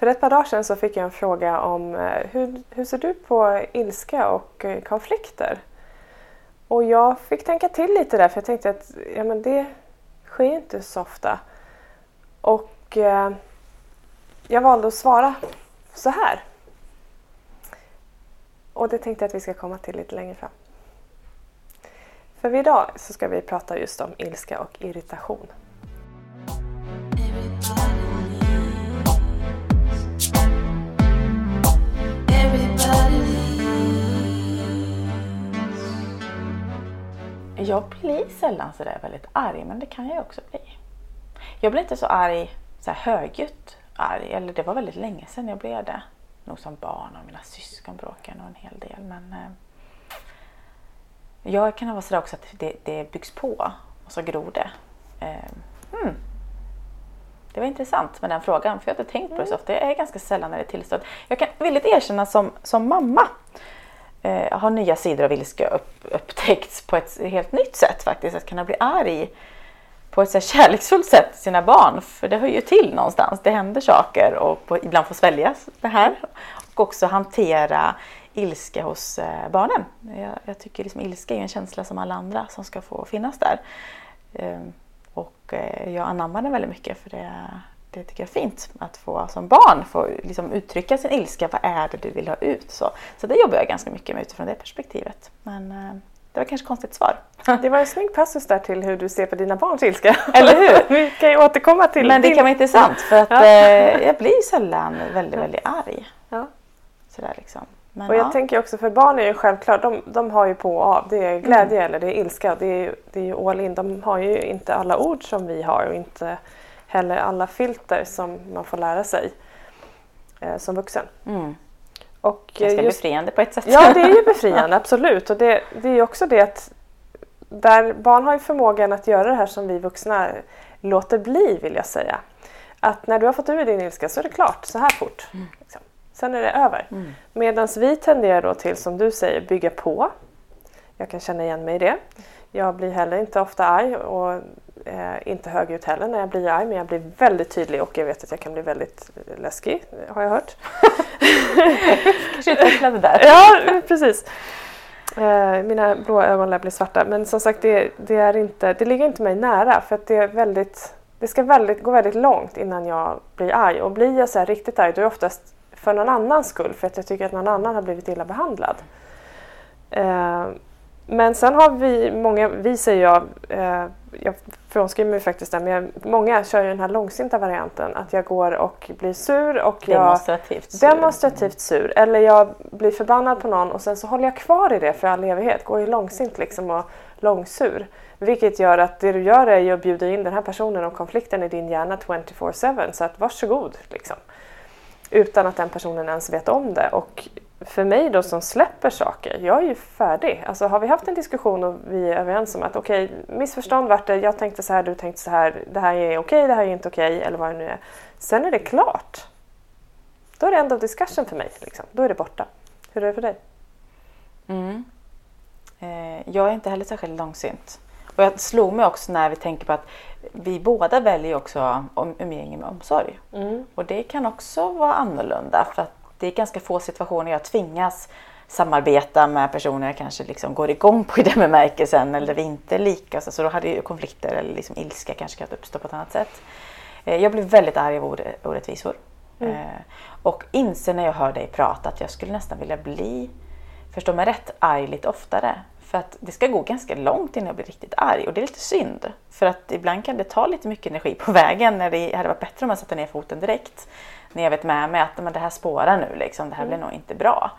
För ett par dagar sedan så fick jag en fråga om eh, hur, hur ser du på ilska och eh, konflikter? Och jag fick tänka till lite där för jag tänkte att ja, men det sker inte så ofta. Och eh, jag valde att svara så här. Och det tänkte jag att vi ska komma till lite längre fram. För idag så ska vi prata just om ilska och irritation. Jag blir sällan sådär väldigt arg, men det kan jag också bli. Jag blir inte så arg, så här högljutt arg, eller det var väldigt länge sedan jag blev det. Nog som barn och mina syskon bråkar nog en hel del. Men eh, jag kan vara sådär också att det, det byggs på och så gror det. Eh, hmm. Det var intressant med den frågan, för jag har inte tänkt på det så ofta. Jag är ganska sällan när det är tillstånd. Jag kan villigt erkänna som, som mamma eh, har nya sidor av ilska upp, upptäckts på ett helt nytt sätt faktiskt. Att kunna bli arg på ett så kärleksfullt sätt till sina barn. För det hör ju till någonstans. Det händer saker och på, ibland får svälja det här. Och också hantera ilska hos eh, barnen. Jag, jag tycker liksom ilska är en känsla som alla andra som ska få finnas där. Eh, och eh, jag anammar den väldigt mycket för det, det tycker jag är fint att få som barn få liksom uttrycka sin ilska. Vad är det du vill ha ut? Så, så det jobbar jag ganska mycket med utifrån det perspektivet. Men eh, det var kanske ett konstigt svar. Det var en snygg passus där till hur du ser på dina barns ilska. Eller hur? Vi kan ju återkomma till Men det kan vara intressant för att eh, jag blir sällan väldigt, väldigt arg. Ja. Sådär liksom. Men, Och jag ja. tänker också för barn är ju självklart, de, de har ju på och av. Det är glädje eller det är ilska. Det är, det är ju all in. De har ju inte alla ord som vi har och inte heller alla filter som man får lära sig eh, som vuxen. mm. Och eh, Ganska just, befriande på ett sätt. ja, det är ju befriande, absolut. Och det, det är ju också det att där barn har ju förmågan att göra det här som vi vuxna låter bli, vill jag säga. Att när du har fått ur din ilska så är det klart, så här fort. Liksom. Sen är det över. Mm. Medan vi tenderar då till, som du säger, bygga på. Jag kan känna igen mig i det. Jag blir heller inte ofta arg och eh, inte högljutt heller när jag blir arg men jag blir väldigt tydlig och jag vet att jag kan bli väldigt läskig, har jag hört. Kanske utvecklade där. Ja, precis. Eh, mina blå ögon lär bli svarta men som sagt det, det, är inte, det ligger inte mig nära för att det är väldigt det ska väldigt, gå väldigt långt innan jag blir arg och blir jag så här riktigt arg då är det oftast för någon annans skull för att jag tycker att någon annan har blivit illa behandlad. Eh, men sen har vi många, vi säger jag, eh, jag frånskriver mig faktiskt där, men jag, många kör ju den här långsinta varianten att jag går och blir sur och jag Demonstrativt. sur. demonstrativt sur eller jag blir förbannad på någon och sen så håller jag kvar i det för all evighet. Går ju långsint liksom och långsur. Vilket gör att det du gör är ju att bjuda in den här personen och konflikten i din hjärna 24-7 så att varsågod liksom. Utan att den personen ens vet om det. Och för mig då som släpper saker, jag är ju färdig. Alltså har vi haft en diskussion och vi är överens om att okej, missförstånd vart det, jag tänkte så här, du tänkte så här, det här är okej, det här är inte okej eller vad det nu är. Sen är det klart. Då är det end of discussion för mig. Liksom. Då är det borta. Hur är det för dig? Mm. Eh, jag är inte heller särskilt långsint. Och jag slog mig också när vi tänker på att vi båda väljer också om, umgänge med omsorg. Och det kan också vara annorlunda för att det är ganska få situationer jag tvingas samarbeta med personer jag kanske liksom går igång på i den bemärkelsen eller vi inte är lika. Så, så då hade ju konflikter eller liksom ilska kanske kunnat uppstå på ett annat sätt. Eh, jag blir väldigt arg av orä- orättvisor. Eh, och inser när jag hör dig prata att jag skulle nästan vilja bli, förstå mig rätt, arg lite oftare. För att det ska gå ganska långt innan jag blir riktigt arg och det är lite synd. För att ibland kan det ta lite mycket energi på vägen när det hade varit bättre om man satte ner foten direkt. När jag vet med mig att men det här spårar nu, liksom, det här blir nog inte bra.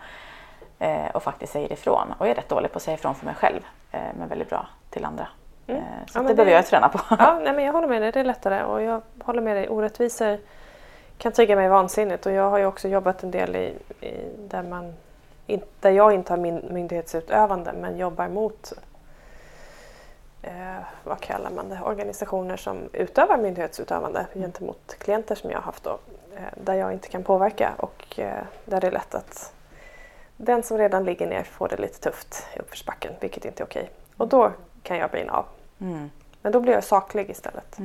Eh, och faktiskt säger ifrån. Och jag är rätt dålig på att säga ifrån för mig själv, eh, men väldigt bra till andra. Eh, så Ja, det det- behöver jag träna på. Ja, nej, men jag håller med dig, det är lättare. Och jag håller med dig, orättvisor kan trigga mig vansinnigt. Och jag har ju också jobbat en del i, i där, man, in, där jag inte har min myndighetsutövande men jobbar mot eh, vad kallar man det, organisationer som utövar myndighetsutövande gentemot klienter som jag har haft då, där jag inte kan påverka och eh, där det är lätt att den som redan ligger ner får det lite tufft i uppförsbacken, vilket inte är okej. Och då kan jag brinna av. Mm. Men då blir jag saklig istället.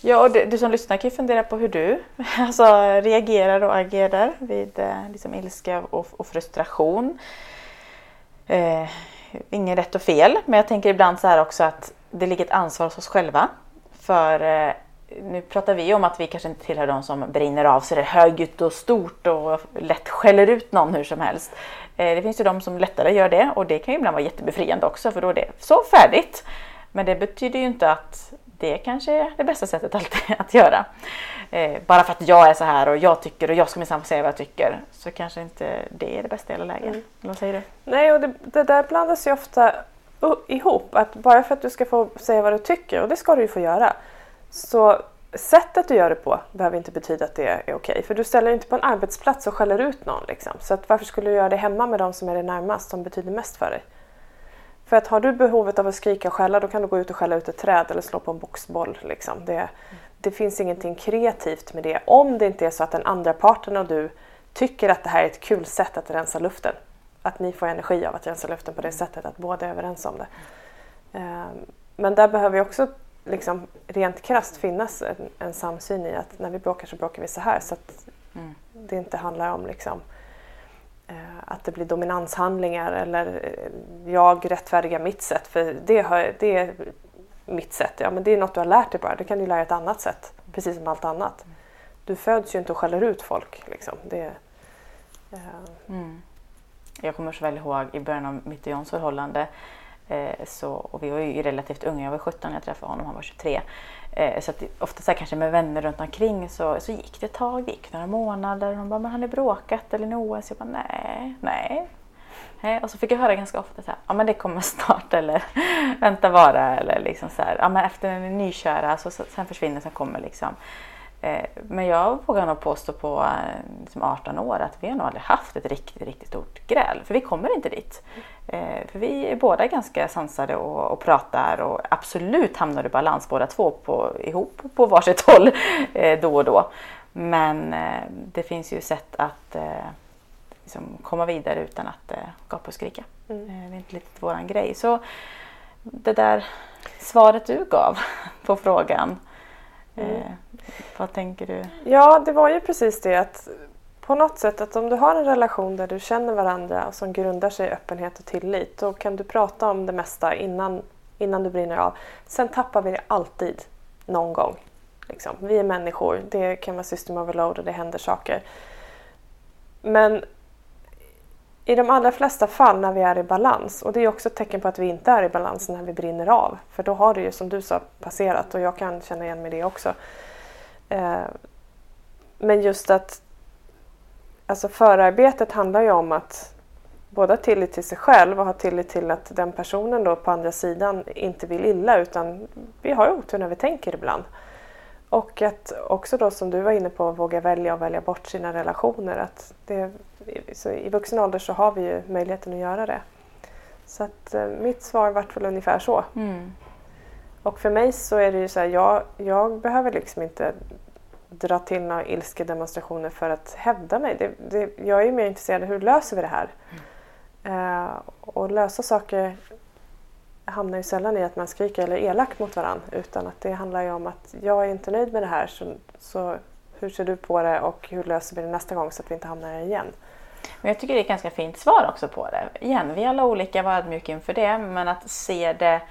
Ja, och du, du som lyssnar kan ju fundera på hur du alltså, reagerar och agerar vid eh, liksom, ilska och, och frustration. Eh, ingen rätt och fel, men jag tänker ibland så här också att det ligger ett ansvar hos oss själva. För eh, nu pratar vi om att vi kanske inte tillhör de som brinner av sig det högljutt och stort och lätt skäller ut någon hur som helst. Eh, det finns ju de som lättare gör det och det kan ju ibland vara jättebefriande också för då är det så färdigt. Men det betyder ju inte att det kanske är det bästa sättet alltid att göra. Eh, bara för att jag är så här och jag tycker och jag ska minsann få säga vad jag tycker så kanske inte det är det bästa i alla lägen. Mm. Vad säger du? Nej, och det, det där blandas ju ofta ihop. Att bara för att du ska få säga vad du tycker, och det ska du ju få göra, så sättet du gör det på behöver inte betyda att det är okej. Okay. För du ställer inte på en arbetsplats och skäller ut någon. Liksom. Så att varför skulle du göra det hemma med de som är det närmast, som betyder mest för dig? För att har du behovet av att skrika och skälla, då kan du gå ut och skälla ut ett träd eller slå på en boxboll. Liksom. Det, det finns ingenting kreativt med det. Om det inte är så att den andra parten och du tycker att det här är ett kul sätt att rensa luften. Att ni får energi av att rensa luften på det sättet, att båda är överens om det. Ehm, men där behöver vi också liksom, rent krasst finnas en, en samsyn i att när vi bråkar så bråkar vi så här. Så att mm. det inte handlar om liksom, eh, att det blir dominanshandlingar eller eh, jag rättfärdigar mitt sätt. För det, har, det är mitt sätt. Ja, men det är något du har lärt dig bara. Det kan du lära ett annat sätt. Precis som allt annat. Du föds ju inte och skäller ut folk. Liksom. Det, uh... mm. Jag kommer så väl ihåg i början av mitt och Johns förhållande Eh, Eh, så, och vi var ju relativt unga, jag var 17 när jag träffade honom, han var 23. Eh, så att ofta så här, kanske med vänner runt omkring så, så gick det ett tag, det gick några månader. Och de bara, men har ni bråkat eller ni OS? Jag bara, nej, nej. Eh, och så fick jag höra ganska ofta så här, ja men det kommer snart eller vänta bara eller liksom så här, ja men efter en nyköra så, så sen försvinner sen kommer liksom. Eh, men jag vågar nog påstå på liksom 18 år att vi har nog aldrig haft ett riktigt, riktigt stort gräl. För vi kommer inte dit. Eh, för vi är båda ganska sansade och, och pratar och absolut hamnar i balans båda två på, ihop på varsitt håll eh, då och då. Men det finns ju sätt att liksom komma vidare utan att gapa och skrika. Mm. Det är inte riktigt våran grej. Så det där svaret du gav på frågan Mm. vad tänker du? Ja, det var ju precis det att på något sätt att om du har en relation där du känner varandra och som grundar sig i öppenhet och tillit då kan du prata om det mesta innan, innan du brinner av. Sen tappar vi det alltid någon gång. Liksom. Vi är människor, det kan vara system overload och det händer saker. Men i de allra flesta fall när vi är i balans, och det är också ett tecken på att vi inte är i balans när vi brinner av, för då har det ju som du sa passerat och jag kan känna igen mig det också. Eh, men just att alltså förarbetet handlar ju om att både ha tillit till sig själv och ha tillit till att den personen då på andra sidan inte vill illa utan vi har otur när vi tänker ibland. Och att också då som du var inne på våga välja och välja bort sina relationer. Att det, så I vuxen ålder så har vi ju möjligheten att göra det. Så att eh, mitt svar vart väl ungefär så. Mm. Och för mig så är det ju så här, jag, jag behöver liksom inte dra till några ilskedemonstrationer för att hävda mig. Det, det, jag är ju mer intresserad av hur löser vi det här? Mm. Uh, och lösa saker hamnar ju sällan i att man skriker eller är elak mot varandra utan att det handlar ju om att jag är inte nöjd med det här så, så hur ser du på det och hur löser vi det nästa gång så att vi inte hamnar här igen? Men jag tycker det är ett ganska fint svar också på det. Igen, vi är alla olika, var ödmjuka inför det men att se det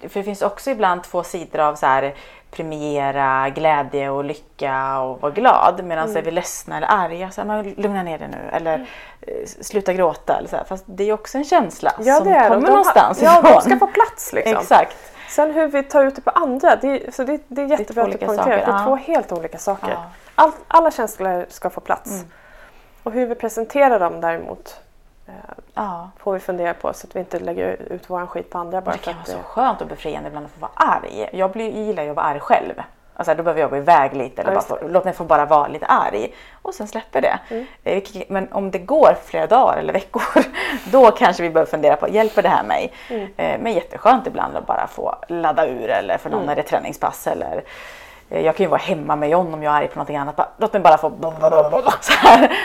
för det finns också ibland två sidor av så här, premiera glädje och lycka och vara glad. Medan mm. är vi ledsna eller arga, så här, man lugna ner dig nu. Eller mm. Eh, sluta gråta. Eller så här. Fast det är också en känsla ja, som kommer de. någonstans Ja, de ska få plats liksom. Exakt. Sen hur vi tar ut det på andra, det är, så det, det är jättebra att du poängterar. Det är två helt olika saker. Ja. All, alla känslor ska få plats. Mm. Och hur vi presenterar dem däremot eh, ja. får vi fundera på så att vi inte lägger ut vår skit på andra. Bara det kan vara så skönt och befriande ibland att få vara arg. Jag blir, gillar ju att vara arg själv. Alltså då behöver jag gå iväg lite eller bara få, låt mig få bara vara lite arg och sen släpper det. Mm. Eh, men om det går flera dagar eller veckor då kanske vi behöver fundera på, hjälper det här mig? Mm. Eh, men jätteskönt ibland att bara få ladda ur eller för någon mm. är det träningspass eller eh, jag kan ju vara hemma med John om jag är arg på någonting annat. Bara, låt mig bara få så.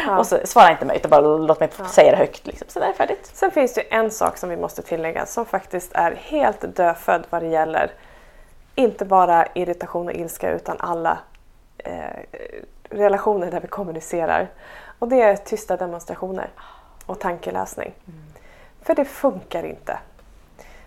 Ja. Och så svara inte mig utan bara låt mig ja. säga det högt. Liksom. Så det är färdigt. Sen finns det en sak som vi måste tillägga som faktiskt är helt dödfödd vad det gäller inte bara irritation och ilska utan alla eh, relationer där vi kommunicerar. Och det är tysta demonstrationer och tankeläsning. Mm. För det funkar inte.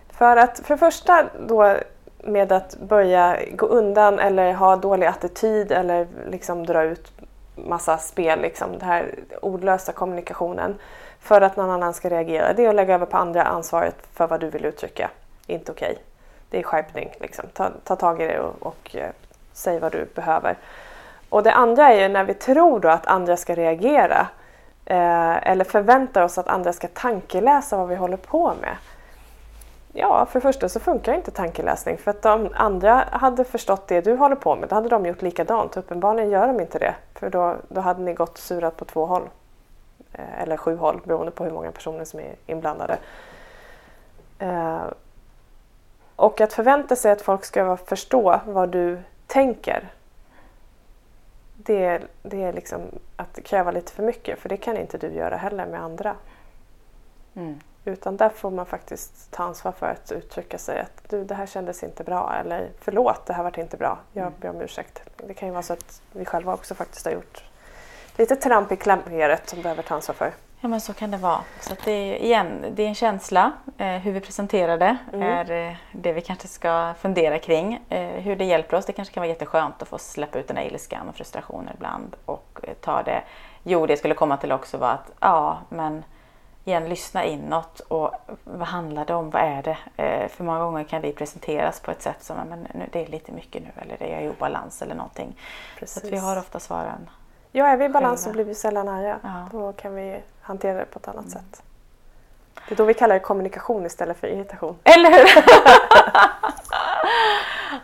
För att för det första då med att börja gå undan eller ha dålig attityd eller liksom dra ut massa spel, liksom, den här ordlösa kommunikationen för att någon annan ska reagera. Det är att lägga över på andra ansvaret för vad du vill uttrycka. Inte okej. Okay. Det är skärpning. Liksom. Ta, ta tag i det och, och eh, säg vad du behöver. Och det andra är ju när vi tror då att andra ska reagera eh, eller förväntar oss att andra ska tankeläsa vad vi håller på med. Ja, för det första så funkar inte tankeläsning för att om andra hade förstått det du håller på med då hade de gjort likadant. Uppenbarligen gör de inte det för då, då hade ni gått surat på två håll. Eh, eller sju håll beroende på hur många personer som är inblandade. Eh, och att förvänta sig att folk ska förstå vad du tänker det, det är liksom att kräva lite för mycket för det kan inte du göra heller med andra. Mm. Utan där får man faktiskt ta ansvar för att uttrycka sig att du, det här kändes inte bra eller förlåt, det här var inte bra, jag mm. ber om ursäkt. Det kan ju vara så att vi själva också faktiskt har gjort lite tramp i klaveret som behöver ta ansvar för. Ja men så kan det vara. Så det, är, igen, det är en känsla. Eh, hur vi presenterar det mm. är eh, det vi kanske ska fundera kring. Eh, hur det hjälper oss. Det kanske kan vara jätteskönt att få släppa ut den här ilskan och frustrationen ibland och eh, ta det. Jo, det skulle komma till också var att ja, men igen lyssna inåt och vad handlar det om? Vad är det? Eh, för många gånger kan det presenteras på ett sätt som men nu, det är lite mycket nu eller det är i obalans eller någonting. Precis. Så att vi har ofta svaren. Ja, är vi i balans så blir vi sällan arga. Ja. Då kan vi hantera det på ett annat mm. sätt. Det är då vi kallar det kommunikation istället för irritation. Eller hur!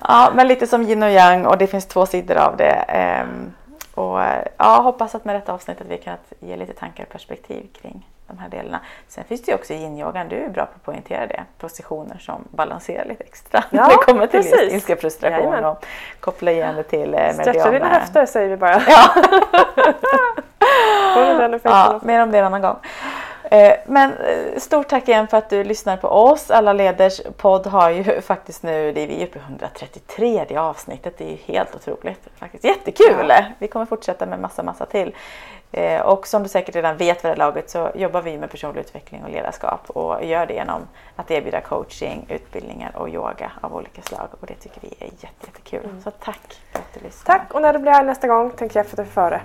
ja, men lite som yin och yang och det finns två sidor av det. Um, och ja, hoppas att med detta avsnittet vi kan ge lite tankar och perspektiv kring de här delarna. Sen finns det ju också yin-yogan, du är bra på att poängtera det, positioner som balanserar lite extra ja, när det kommer till ilska, frustration Jajamän. och koppla igen det till eh, Stretcha dina höfter säger vi bara. Ja. ja, mer om det en annan gång. Eh, men eh, stort tack igen för att du lyssnar på oss. Alla leders podd har ju faktiskt nu, det är vi uppe i 133 i avsnittet. Det är ju helt otroligt. Faktiskt jättekul! Ja. Vi kommer fortsätta med massa, massa till. Eh, och som du säkert redan vet vid det här laget så jobbar vi med personlig utveckling och ledarskap och gör det genom att erbjuda coaching, utbildningar och yoga av olika slag. Och det tycker vi är jätte, jättekul. Mm. Så tack för att du lyssnar. Tack och när du blir här nästa gång, tänk efter före.